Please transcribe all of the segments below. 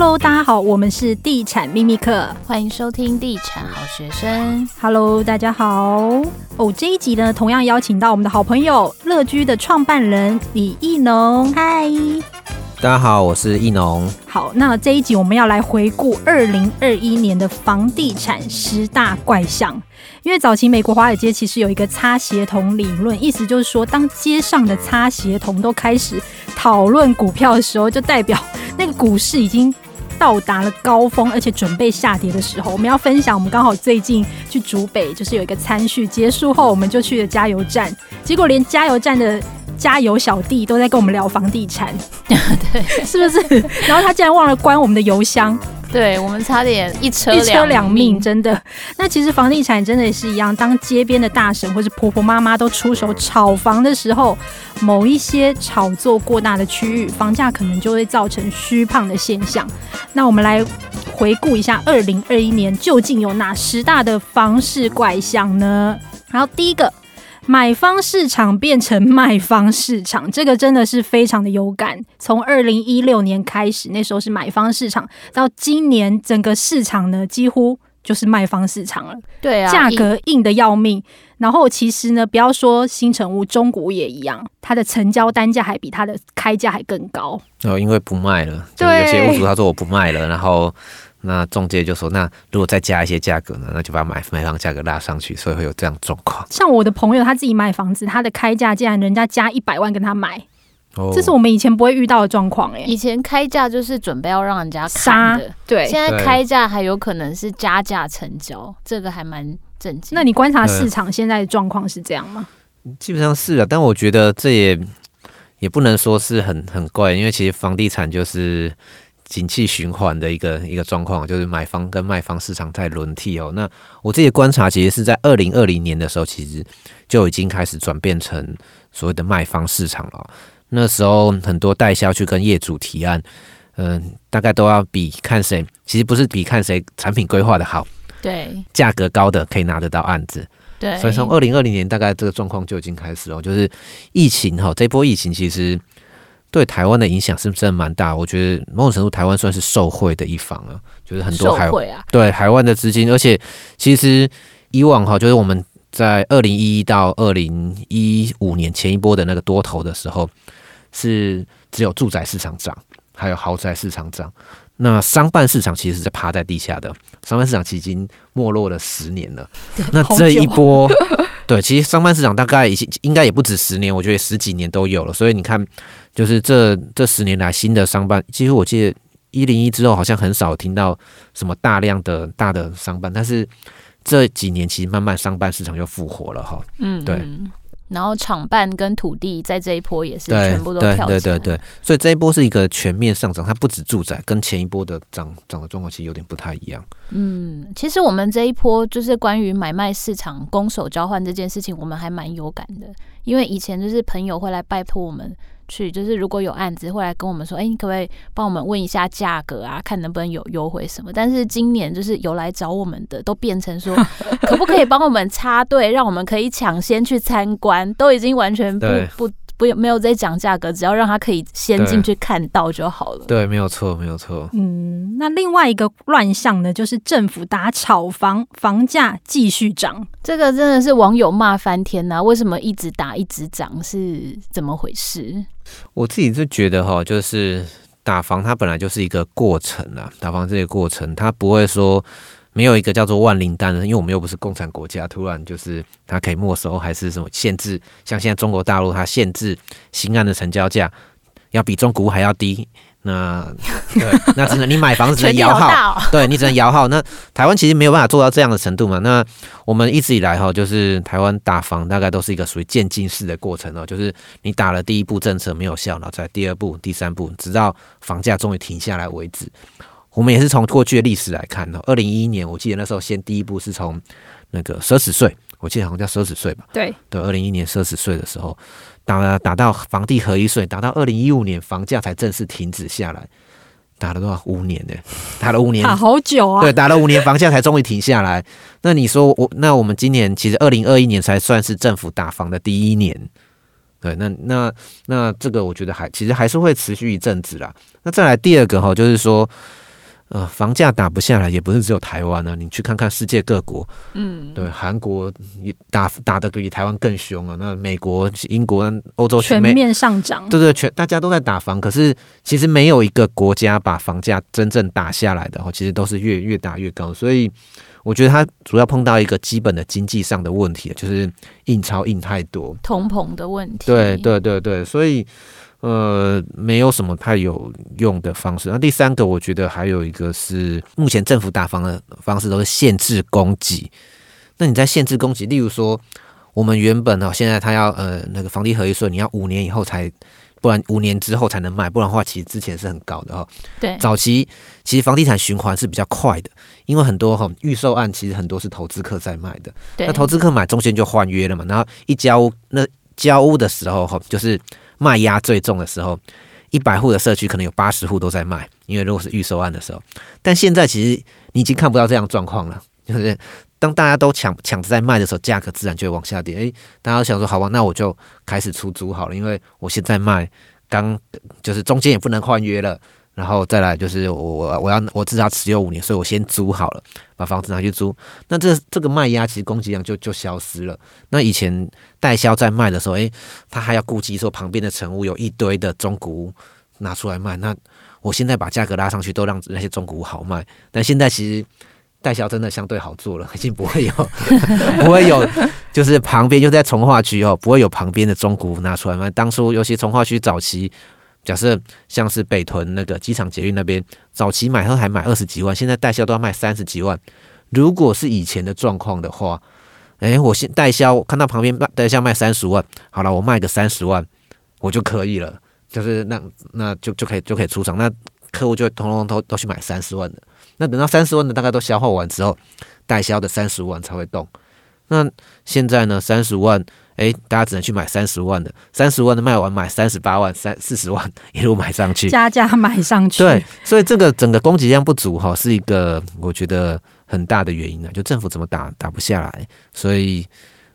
Hello，大家好，我们是地产秘密客，欢迎收听地产好学生。Hello，大家好。哦，这一集呢，同样邀请到我们的好朋友乐居的创办人李义农。嗨，大家好，我是义农。好，那这一集我们要来回顾二零二一年的房地产十大怪象。因为早期美国华尔街其实有一个擦鞋童理论，意思就是说，当街上的擦鞋童都开始讨论股票的时候，就代表那个股市已经到达了高峰，而且准备下跌的时候。我们要分享，我们刚好最近去竹北，就是有一个餐叙结束后，我们就去了加油站，结果连加油站的加油小弟都在跟我们聊房地产，对，是不是？然后他竟然忘了关我们的油箱。对，我们差点一车一车两命，真的。那其实房地产真的也是一样，当街边的大婶或是婆婆妈妈都出手炒房的时候，某一些炒作过大的区域，房价可能就会造成虚胖的现象。那我们来回顾一下，二零二一年究竟有哪十大的房市怪象呢？然后第一个。买方市场变成卖方市场，这个真的是非常的有感。从二零一六年开始，那时候是买方市场，到今年整个市场呢，几乎就是卖方市场了。对啊，价格硬的要命。然后其实呢，不要说新城屋，中古也一样，它的成交单价还比它的开价还更高。哦，因为不卖了，就是有些屋主他说我不卖了，然后。那中介就说：“那如果再加一些价格呢？那就把买买房价格拉上去，所以会有这样状况。”像我的朋友他自己买房子，他的开价竟然人家加一百万跟他买，哦，这是我们以前不会遇到的状况哎。以前开价就是准备要让人家杀的，对。现在开价还有可能是加价成交，这个还蛮震惊。那你观察市场现在的状况是这样吗？基本上是啊，但我觉得这也也不能说是很很怪，因为其实房地产就是。景气循环的一个一个状况，就是买方跟卖方市场在轮替哦。那我自己的观察，其实是在二零二零年的时候，其实就已经开始转变成所谓的卖方市场了。那时候很多代销去跟业主提案，嗯、呃，大概都要比看谁，其实不是比看谁产品规划的好，对，价格高的可以拿得到案子，对。所以从二零二零年大概这个状况就已经开始了，就是疫情哈，这波疫情其实。对台湾的影响是不是真的蛮大？我觉得某种程度台湾算是受贿的一方啊，就是很多海啊，对海外的资金，而且其实以往哈，就是我们在二零一一到二零一五年前一波的那个多头的时候，是只有住宅市场涨，还有豪宅市场涨，那商办市场其实是趴在地下的，商办市场其实已经没落了十年了。那这一波，对，其实商办市场大概已经应该也不止十年，我觉得十几年都有了，所以你看。就是这这十年来新的商办，其实我记得一零一之后好像很少听到什么大量的大的商办，但是这几年其实慢慢商办市场又复活了哈。嗯，对。然后厂办跟土地在这一波也是全部都跳起来。对对对对，所以这一波是一个全面上涨，它不止住宅，跟前一波的涨涨的状况其实有点不太一样。嗯，其实我们这一波就是关于买卖市场攻守交换这件事情，我们还蛮有感的，因为以前就是朋友会来拜托我们。去就是如果有案子会来跟我们说，哎、欸，你可不可以帮我们问一下价格啊？看能不能有优惠什么？但是今年就是有来找我们的，都变成说，可不可以帮我们插队，让我们可以抢先去参观？都已经完全不不。不，没有在讲价格，只要让他可以先进去看到就好了。对，对没有错，没有错。嗯，那另外一个乱象呢，就是政府打炒房，房价继续涨，这个真的是网友骂翻天呐、啊！为什么一直打一直涨？是怎么回事？我自己是觉得哈，就是打房它本来就是一个过程啊，打房这个过程，它不会说。没有一个叫做万灵丹的，因为我们又不是共产国家，突然就是它可以没收还是什么限制，像现在中国大陆它限制新案的成交价要比中古还要低，那对，那只能你买房子只能摇号，对你只能摇号。那台湾其实没有办法做到这样的程度嘛。那我们一直以来哈，就是台湾打房大概都是一个属于渐进式的过程哦，就是你打了第一步政策没有效，然后在第二步、第三步，直到房价终于停下来为止。我们也是从过去的历史来看呢。二零一一年，我记得那时候先第一步是从那个奢侈税，我记得好像叫奢侈税吧？对对，二零一一年奢侈税的时候，打打到房地合一税，打到二零一五年房价才正式停止下来，打了多少？五年呢？打了五年，打好久啊！对，打了五年，房价才终于停下来。那你说我，那我们今年其实二零二一年才算是政府打房的第一年。对，那那那这个我觉得还其实还是会持续一阵子啦。那再来第二个哈，就是说。呃，房价打不下来，也不是只有台湾啊。你去看看世界各国，嗯，对，韩国也打打的比台湾更凶啊。那美国、英国、欧洲全面上涨，对对，全大家都在打房，可是其实没有一个国家把房价真正打下来的，其实都是越越打越高。所以我觉得它主要碰到一个基本的经济上的问题，就是印钞印太多，通膨的问题。对对对对，所以。呃，没有什么太有用的方式。那第三个，我觉得还有一个是，目前政府打房的方式都是限制供给。那你在限制供给，例如说，我们原本哦，现在他要呃那个房地合一税，你要五年以后才，不然五年之后才能卖，不然的话，其实之前是很高的哈。对，早期其实房地产循环是比较快的，因为很多哈预售案其实很多是投资客在卖的。对，那投资客买中间就换约了嘛，然后一交屋，那交屋的时候哈，就是。卖压最重的时候，一百户的社区可能有八十户都在卖，因为如果是预售案的时候。但现在其实你已经看不到这样状况了，就是当大家都抢抢着在卖的时候，价格自然就会往下跌。诶，大家想说，好吧，那我就开始出租好了，因为我现在卖，刚就是中间也不能换约了。然后再来就是我我要我至少持有五年，所以我先租好了，把房子拿去租。那这这个卖压其实供给量就就消失了。那以前代销在卖的时候，诶，他还要顾及说旁边的成屋有一堆的中古屋拿出来卖。那我现在把价格拉上去，都让那些中古屋好卖。但现在其实代销真的相对好做了，已经不会有 不会有，就是旁边就在从化区哦，不会有旁边的中古屋拿出来卖。当初尤其从化区早期。假设像是北屯那个机场捷运那边，早期买还买二十几万，现在代销都要卖三十几万。如果是以前的状况的话，哎，我现代销看到旁边代销卖三十万，好了，我卖个三十万，我就可以了，就是那那就就可以就可以出场，那客户就会通通都都去买三十万的。那等到三十万的大概都消耗完之后，代销的三十万才会动。那现在呢，三十万。哎，大家只能去买三十万的，三十万的卖完买三十八万、三四十万 一路买上去，加价买上去。对，所以这个整个供给量不足哈，是一个我觉得很大的原因呢。就政府怎么打打不下来，所以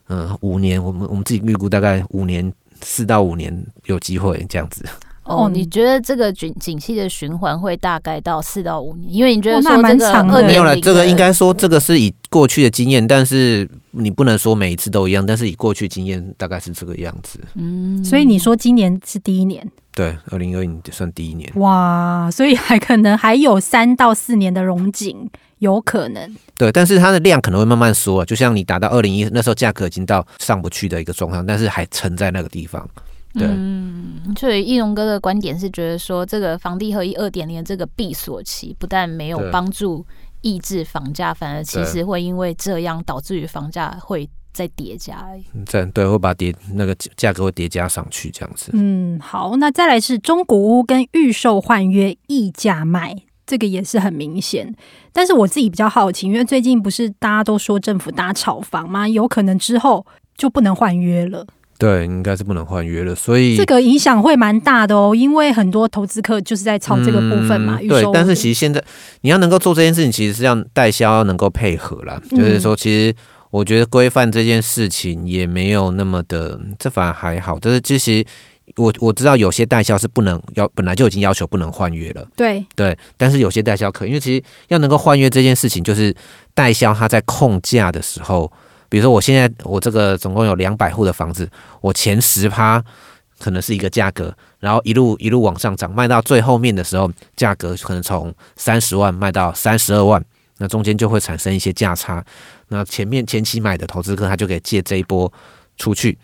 嗯、呃，五年我们我们自己预估大概五年四到五年有机会这样子。哦，你觉得这个景景气的循环会大概到四到五年？因为你觉得说蛮长的，没有了。这个应该说这个是以过去的经验，但是你不能说每一次都一样。但是以过去经验，大概是这个样子。嗯，所以你说今年是第一年？对，二零二一年算第一年。哇，所以还可能还有三到四年的融景，有可能。对，但是它的量可能会慢慢缩，就像你达到二零一那时候，价格已经到上不去的一个状况，但是还撑在那个地方。对，嗯，所以易龙哥的观点是觉得说，这个房地合一二点零这个闭锁期，不但没有帮助抑制房价，反而其实会因为这样导致于房价会再叠加。对，对，会把叠那个价格会叠加上去，这样子。嗯，好，那再来是中古屋跟预售换约溢价卖，这个也是很明显。但是我自己比较好奇，因为最近不是大家都说政府打炒房吗？有可能之后就不能换约了。对，应该是不能换约了，所以这个影响会蛮大的哦，因为很多投资客就是在炒这个部分嘛。嗯、对，但是其实现在你要能够做这件事情，其实是让代销能够配合啦。嗯、就是说，其实我觉得规范这件事情也没有那么的，这反而还好。但是其实我我知道有些代销是不能要，本来就已经要求不能换约了。对对，但是有些代销可以，因为其实要能够换约这件事情，就是代销他在控价的时候。比如说，我现在我这个总共有两百户的房子，我前十趴可能是一个价格，然后一路一路往上涨，卖到最后面的时候，价格可能从三十万卖到三十二万，那中间就会产生一些价差。那前面前期买的投资客他就可以借这一波出去。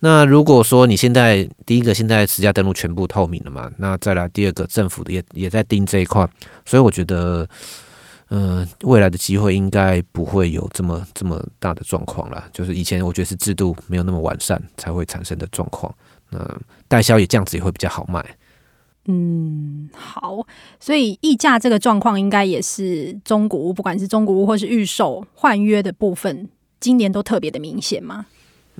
那如果说你现在第一个现在实价登录全部透明了嘛，那再来第二个政府也也在盯这一块，所以我觉得。嗯、呃，未来的机会应该不会有这么这么大的状况了。就是以前我觉得是制度没有那么完善才会产生的状况。那代销也这样子也会比较好卖。嗯，好，所以溢价这个状况应该也是中古屋，不管是中古屋或是预售换约的部分，今年都特别的明显吗？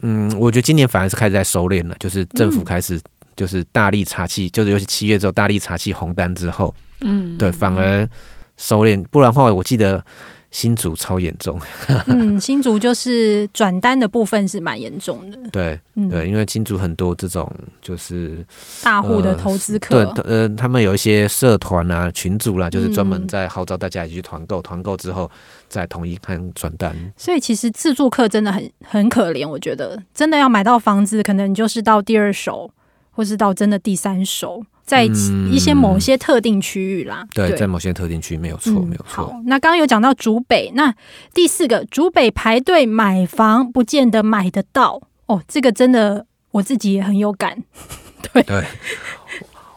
嗯，我觉得今年反而是开始在收敛了，就是政府开始就是大力查气，嗯、就是尤其七月之后大力查气红单之后，嗯，对，反而。收敛，不然的话，我记得新竹超严重，嗯，新竹就是转单的部分是蛮严重的。对，嗯、对，因为新竹很多这种就是大户的投资客，呃，对，呃，他们有一些社团啊、群组啦，就是专门在号召大家一起去团购，团购之后再统一看转单。所以其实自住客真的很很可怜，我觉得真的要买到房子，可能就是到第二手，或是到真的第三手。在一些某些特定区域啦、嗯对，对，在某些特定区域没有错，嗯、没有错。好，那刚刚有讲到竹北，那第四个竹北排队买房不见得买得到哦，这个真的我自己也很有感，对。对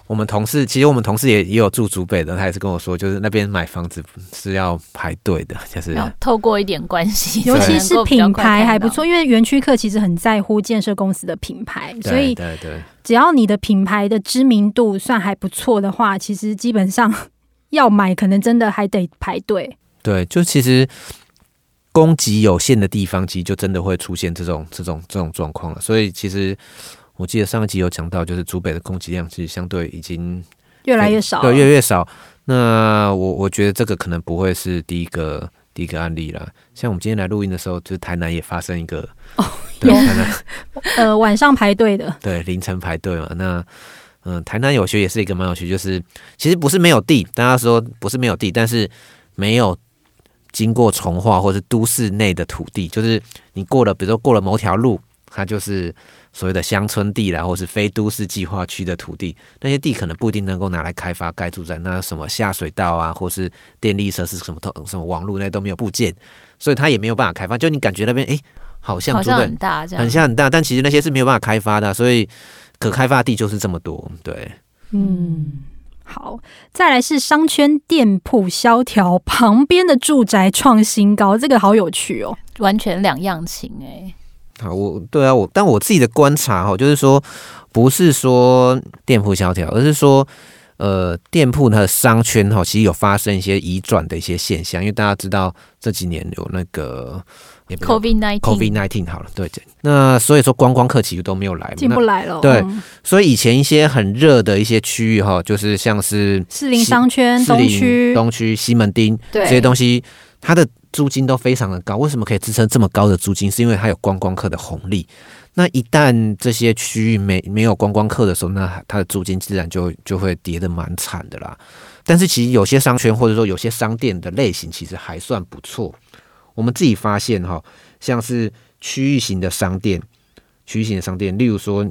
我们同事其实我们同事也也有住竹北的，他也是跟我说，就是那边买房子是要排队的，就是要透过一点关系，尤其是品牌还不错，因为园区客其实很在乎建设公司的品牌，所以对对，只要你的品牌的知名度算还不错的话，其实基本上要买可能真的还得排队。对，就其实供给有限的地方，其实就真的会出现这种这种这种状况了，所以其实。我记得上一集有讲到，就是竹北的供给量其实相对已经越来越少，对，越来越少。那我我觉得这个可能不会是第一个第一个案例了。像我们今天来录音的时候，就是台南也发生一个哦，对，台南呃晚上排队的，对，凌晨排队嘛。那嗯、呃，台南有学也是一个蛮有趣，就是其实不是没有地，大家说不是没有地，但是没有经过重化或是都市内的土地，就是你过了，比如说过了某条路，它就是。所谓的乡村地啦，或是非都市计划区的土地，那些地可能不一定能够拿来开发盖住宅。那什么下水道啊，或是电力设施什么什么网络那都没有部件，所以它也没有办法开发。就你感觉那边哎、欸，好像好像很大这样，很像很大，但其实那些是没有办法开发的，所以可开发地就是这么多。对，嗯，好，再来是商圈店铺萧条，旁边的住宅创新高，这个好有趣哦，完全两样情哎、欸。好，我对啊，我但我自己的观察哈，就是说，不是说店铺萧条，而是说，呃，店铺它的商圈哈，其实有发生一些移转的一些现象，因为大家知道这几年有那个 COVID nineteen COVID nineteen 好了，对，那所以说观光客其实都没有来，进不来了。对，所以以前一些很热的一些区域哈，就是像是士林商圈、东区、东区、西门町对这些东西，它的。租金都非常的高，为什么可以支撑这么高的租金？是因为它有观光客的红利。那一旦这些区域没没有观光客的时候，那它的租金自然就就会跌得蛮惨的啦。但是其实有些商圈或者说有些商店的类型其实还算不错。我们自己发现哈，像是区域型的商店，区域型的商店，例如说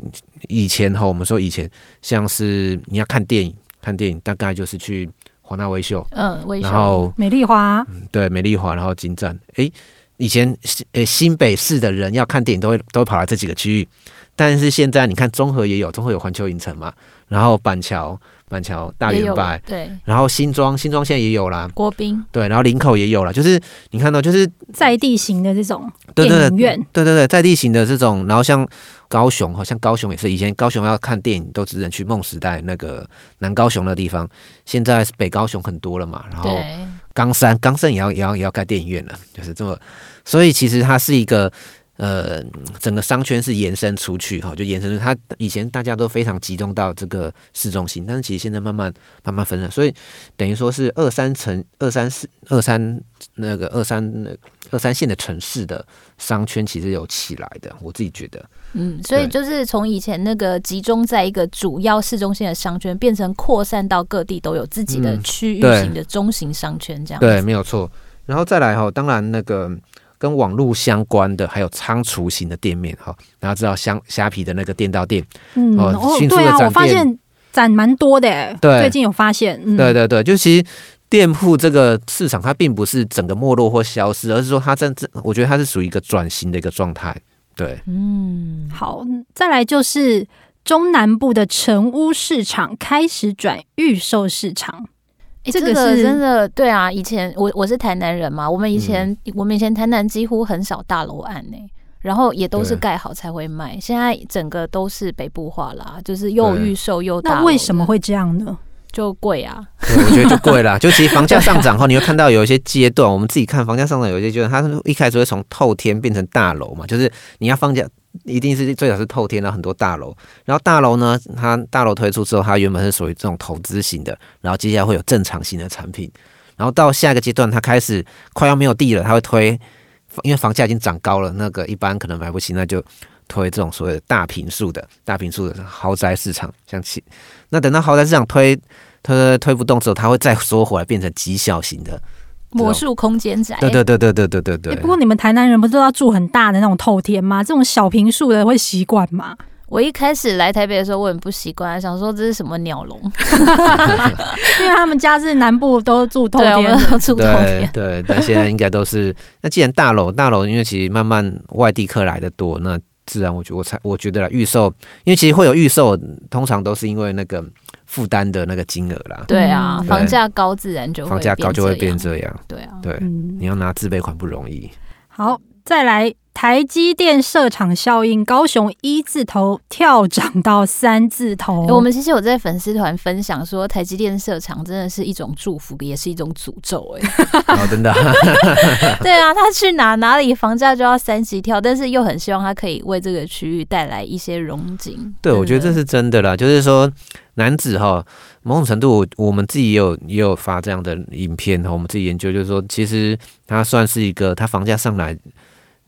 以前哈，我们说以前像是你要看电影，看电影大概就是去。华纳威秀，嗯，然后美丽华，对，美丽华，然后金站，诶，以前诶新北市的人要看电影都会都会跑来这几个区域，但是现在你看中和也有，中和有环球影城嘛，然后板桥。板桥大远百，对，然后新庄新庄现在也有啦，国宾，对，然后林口也有了，就是你看到就是在地型的这种电影院，对对对，在地型的这种，然后像高雄，好像高雄也是，以前高雄要看电影都只能去梦时代那个南高雄的地方，现在是北高雄很多了嘛，然后冈山冈山也要也要也要盖电影院了，就是这么，所以其实它是一个。呃，整个商圈是延伸出去哈，就延伸出它以前大家都非常集中到这个市中心，但是其实现在慢慢慢慢分了，所以等于说是二三城、二三四、二三那个二三那二三线的城市的商圈其实有起来的，我自己觉得。嗯，所以就是从以前那个集中在一个主要市中心的商圈，变成扩散到各地都有自己的区域型的中型商圈，这样、嗯、对，没有错。然后再来哈，当然那个。跟网络相关的，还有仓储型的店面哈，大家知道虾虾皮的那个店到店，嗯，哦，对啊，我发现展蛮多的，对，最近有发现，嗯，对对对，就其实店铺这个市场它并不是整个没落或消失，而是说它在这，我觉得它是属于一个转型的一个状态，对，嗯，好，再来就是中南部的成屋市场开始转预售市场。这个是真的，对啊，以前我我是台南人嘛，我们以前、嗯、我们以前台南几乎很少大楼案呢，然后也都是盖好才会卖。现在整个都是北部化啦，就是又预售又大。那为什么会这样呢？就贵啊，我觉得就贵啦。就其实房价上涨 后，你会看到有一些阶段，我们自己看房价上涨有一些阶段，它一开始会从透天变成大楼嘛，就是你要放价。一定是最早是透天的很多大楼，然后大楼呢，它大楼推出之后，它原本是属于这种投资型的，然后接下来会有正常型的产品，然后到下一个阶段，它开始快要没有地了，它会推，因为房价已经涨高了，那个一般可能买不起，那就推这种所谓的大平数的大平数的豪宅市场，像其那等到豪宅市场推推推不动之后，它会再缩回来，变成极小型的。魔术空间宅，对对对对对对对对。不过你们台南人不是都要住很大的那种透天吗？这种小平数的会习惯吗？我一开始来台北的时候，我很不习惯，想说这是什么鸟笼，因为他们家是南部都住透天，都住透天。对，但 现在应该都是。那既然大楼大楼，因为其实慢慢外地客来的多，那自然我觉得我才我觉得啦，预售，因为其实会有预售，通常都是因为那个。负担的那个金额啦，对啊，房价高自然就房价高就会变这样，对啊，对，你要拿自备款不容易。好，再来。台积电设厂效应，高雄一字头跳涨到三字头。欸、我们其实有在粉丝团分享说，台积电设厂真的是一种祝福，也是一种诅咒。哎，哦，真的。对啊，他去哪哪里房价就要三级跳，但是又很希望他可以为这个区域带来一些荣景。对，我觉得这是真的啦。就是说，男子哈，某种程度，我们自己也有也有发这样的影片哈，我们自己研究，就是说，其实它算是一个，它房价上来。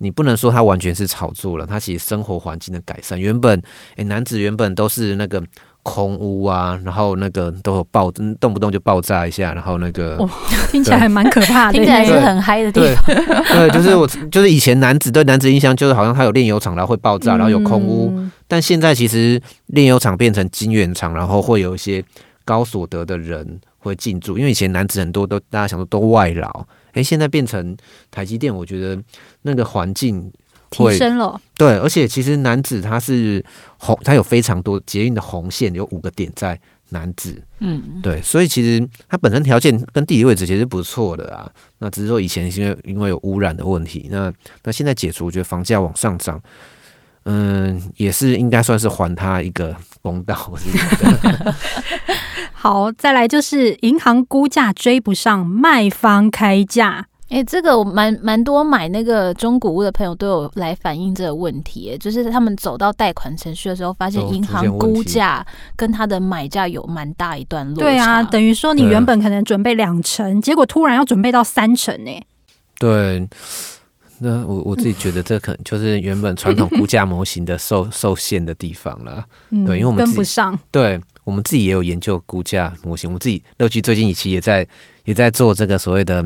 你不能说它完全是炒作了，它其实生活环境的改善。原本，诶，男子原本都是那个空屋啊，然后那个都有爆，动不动就爆炸一下，然后那个、哦、听起来还蛮可怕的，听起来是很嗨的地方。对，对，就是我就是以前男子对男子印象就是好像他有炼油厂，然后会爆炸，然后有空屋。嗯、但现在其实炼油厂变成金圆厂，然后会有一些高所得的人会进驻，因为以前男子很多都大家想说都外劳。哎，现在变成台积电，我觉得那个环境提升了。对，而且其实南子它是红，它有非常多捷运的红线，有五个点在南子。嗯，对，所以其实它本身条件跟地理位置其实不错的啊。那只是说以前因为因为有污染的问题，那那现在解除，我觉得房价往上涨，嗯，也是应该算是还它一个公道。我是觉得 好，再来就是银行估价追不上卖方开价。哎、欸，这个我蛮蛮多买那个中古屋的朋友都有来反映这个问题，就是他们走到贷款程序的时候，发现银行估价跟他的买价有蛮大一段落差。对啊，等于说你原本可能准备两成，结果突然要准备到三成呢。对，那我我自己觉得这可能就是原本传统估价模型的受受限的地方了。嗯、对，因为我们跟不上。对。我们自己也有研究估价模型，我们自己乐居最近一期也在也在做这个所谓的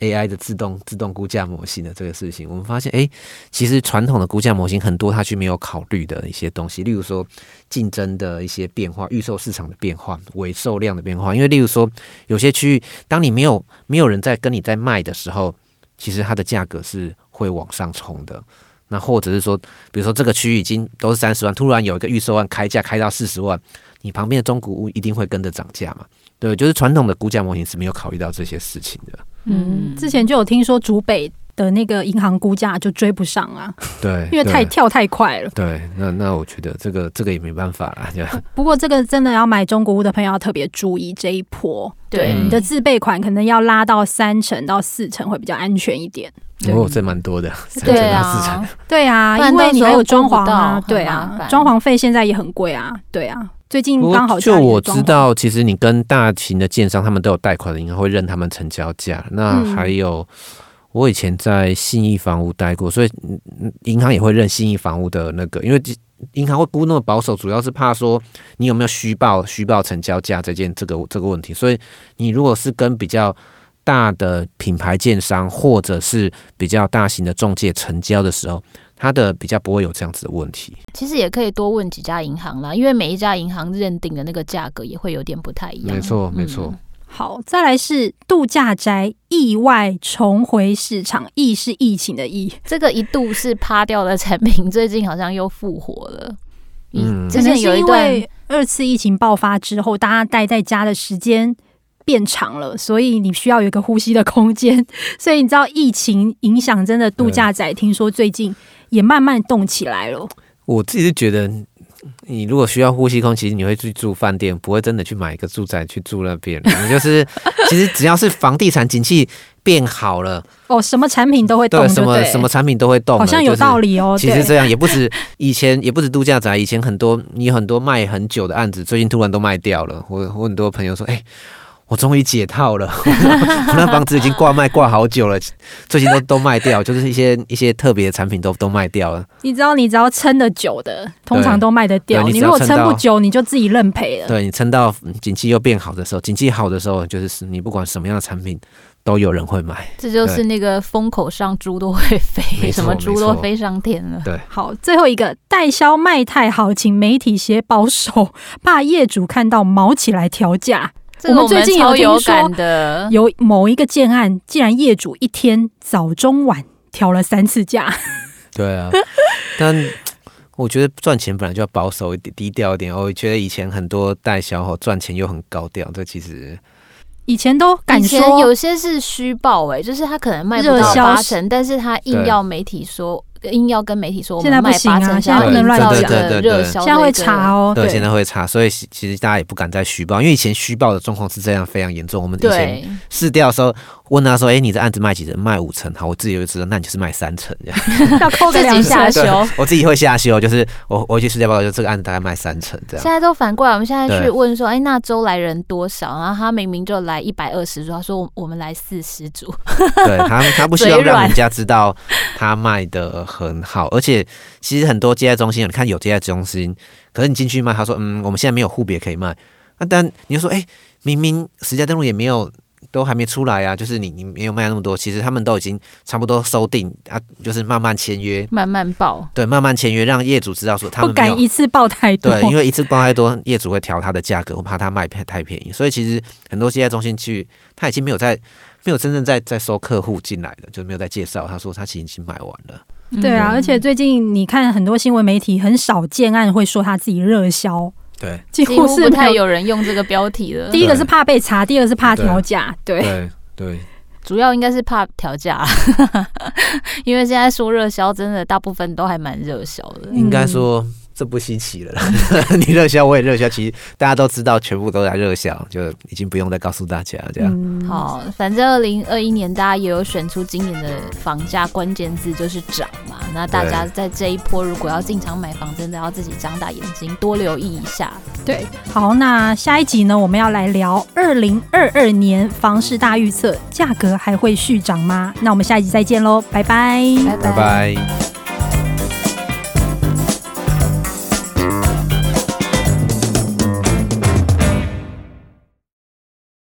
AI 的自动自动估价模型的这个事情。我们发现，哎，其实传统的估价模型很多，它去没有考虑的一些东西，例如说竞争的一些变化、预售市场的变化、尾售量的变化。因为例如说，有些区域，当你没有没有人在跟你在卖的时候，其实它的价格是会往上冲的。那或者是说，比如说这个区域已经都是三十万，突然有一个预售案开价开到四十万。你旁边的中古屋一定会跟着涨价嘛？对，就是传统的估价模型是没有考虑到这些事情的。嗯，之前就有听说竹北的那个银行估价就追不上啊。对，因为太跳太快了。对，那那我觉得这个这个也没办法啦。就 不过这个真的要买中古屋的朋友要特别注意这一波。对，嗯、你的自备款可能要拉到三成到四成会比较安全一点。哦，这蛮多的，三成到四成。对啊，因为你还有装潢啊。对啊，装潢费现在也很贵啊。对啊。最近刚好就我知道，其实你跟大型的建商，他们都有贷款的银行会认他们成交价。那还有，我以前在信义房屋待过，所以银行也会认信义房屋的那个，因为银行会估那么保守，主要是怕说你有没有虚报虚报成交价这件这个这个问题。所以你如果是跟比较大的品牌建商或者是比较大型的中介成交的时候。它的比较不会有这样子的问题。其实也可以多问几家银行啦，因为每一家银行认定的那个价格也会有点不太一样。没错，没错。嗯、好，再来是度假宅意外重回市场，疫是疫情的疫，这个一度是趴掉的产品，最近好像又复活了。嗯，之前有一段二次疫情爆发之后，大家待在家的时间变长了，所以你需要有一个呼吸的空间。所以你知道疫情影响真的度假宅，听说最近。也慢慢动起来了。我自己是觉得，你如果需要呼吸空，其实你会去住饭店，不会真的去买一个住宅去住那边。你就是，其实只要是房地产景气变好了，哦，什么产品都会动，什么什么产品都会动，好像有道理哦。其实这样也不止以前，也不止度假宅，以前很多你很多卖很久的案子，最近突然都卖掉了。我我很多朋友说，哎。我终于解套了，我那房子已经挂卖挂好久了，最近都都卖掉，就是一些一些特别的产品都都卖掉了。你知道，你只要撑得久的，通常都卖得掉。你如果撑不久，你就自己认赔了。对，你撑到景气又变好的时候，景气好的时候，就是你不管什么样的产品都有人会买。这就是那个风口上猪都会飞，什么猪都飞上天了。对，好，最后一个代销卖太好，请媒体写保守，怕业主看到毛起来调价。我们最近有听说，有某一个建案，竟然业主一天早中晚调了三次价。对啊，但我觉得赚钱本来就要保守一点、低调一点。我觉得以前很多带小伙赚钱又很高调，这其实以前都敢说，有些是虚报哎，就是他可能卖不到八成，但是他硬要媒体说。硬要跟媒体说，现在不行啊，现在不能乱讲。对对对对，现在会查哦。对，现在会查，所以其实大家也不敢再虚报，因为以前虚报的状况是这样，非常严重。我们以前试调的时候问他说：“哎，你这案子卖几成？卖五成？好，我自己就知道，那你就是卖三成这样。要扣个两下修，我自己会下修，就是我我去世界报告，就这个案子大概卖三成这样。现在都反过来，我们现在去问说：“哎，那周来人多少？”然后他明明就来一百二十组，他说：“我们来四十组。”对他，他不希望让人家知道他卖的很好，而且。其实很多接待中心，你看有接待中心，可是你进去卖，他说嗯，我们现在没有户别可以卖。那但你就说，哎、欸，明明实价登录也没有，都还没出来啊，就是你你没有卖那么多，其实他们都已经差不多收定啊，就是慢慢签约，慢慢报，对，慢慢签约，让业主知道说他们不敢一次报太多，对，因为一次报太多，业主会调他的价格，我怕他卖太便宜，所以其实很多接待中心去，他已经没有在没有真正在在收客户进来了，就没有在介绍，他说他其实已经买完了。对啊，而且最近你看很多新闻媒体很少建案会说他自己热销，对，几乎是不太有人用这个标题了。第一个是怕被查，第二个是怕调价，对对对，主要应该是怕调价，因为现在说热销，真的大部分都还蛮热销的，应该说。这不稀奇了，你热销我也热销，其实大家都知道，全部都在热销，就已经不用再告诉大家这样。嗯、好，反正二零二一年大家也有选出今年的房价关键字就是涨嘛，那大家在这一波如果要进场买房，真的要自己张大眼睛，多留意一下。对，好，那下一集呢，我们要来聊二零二二年房市大预测，价格还会续涨吗？那我们下一集再见喽，拜拜，拜拜。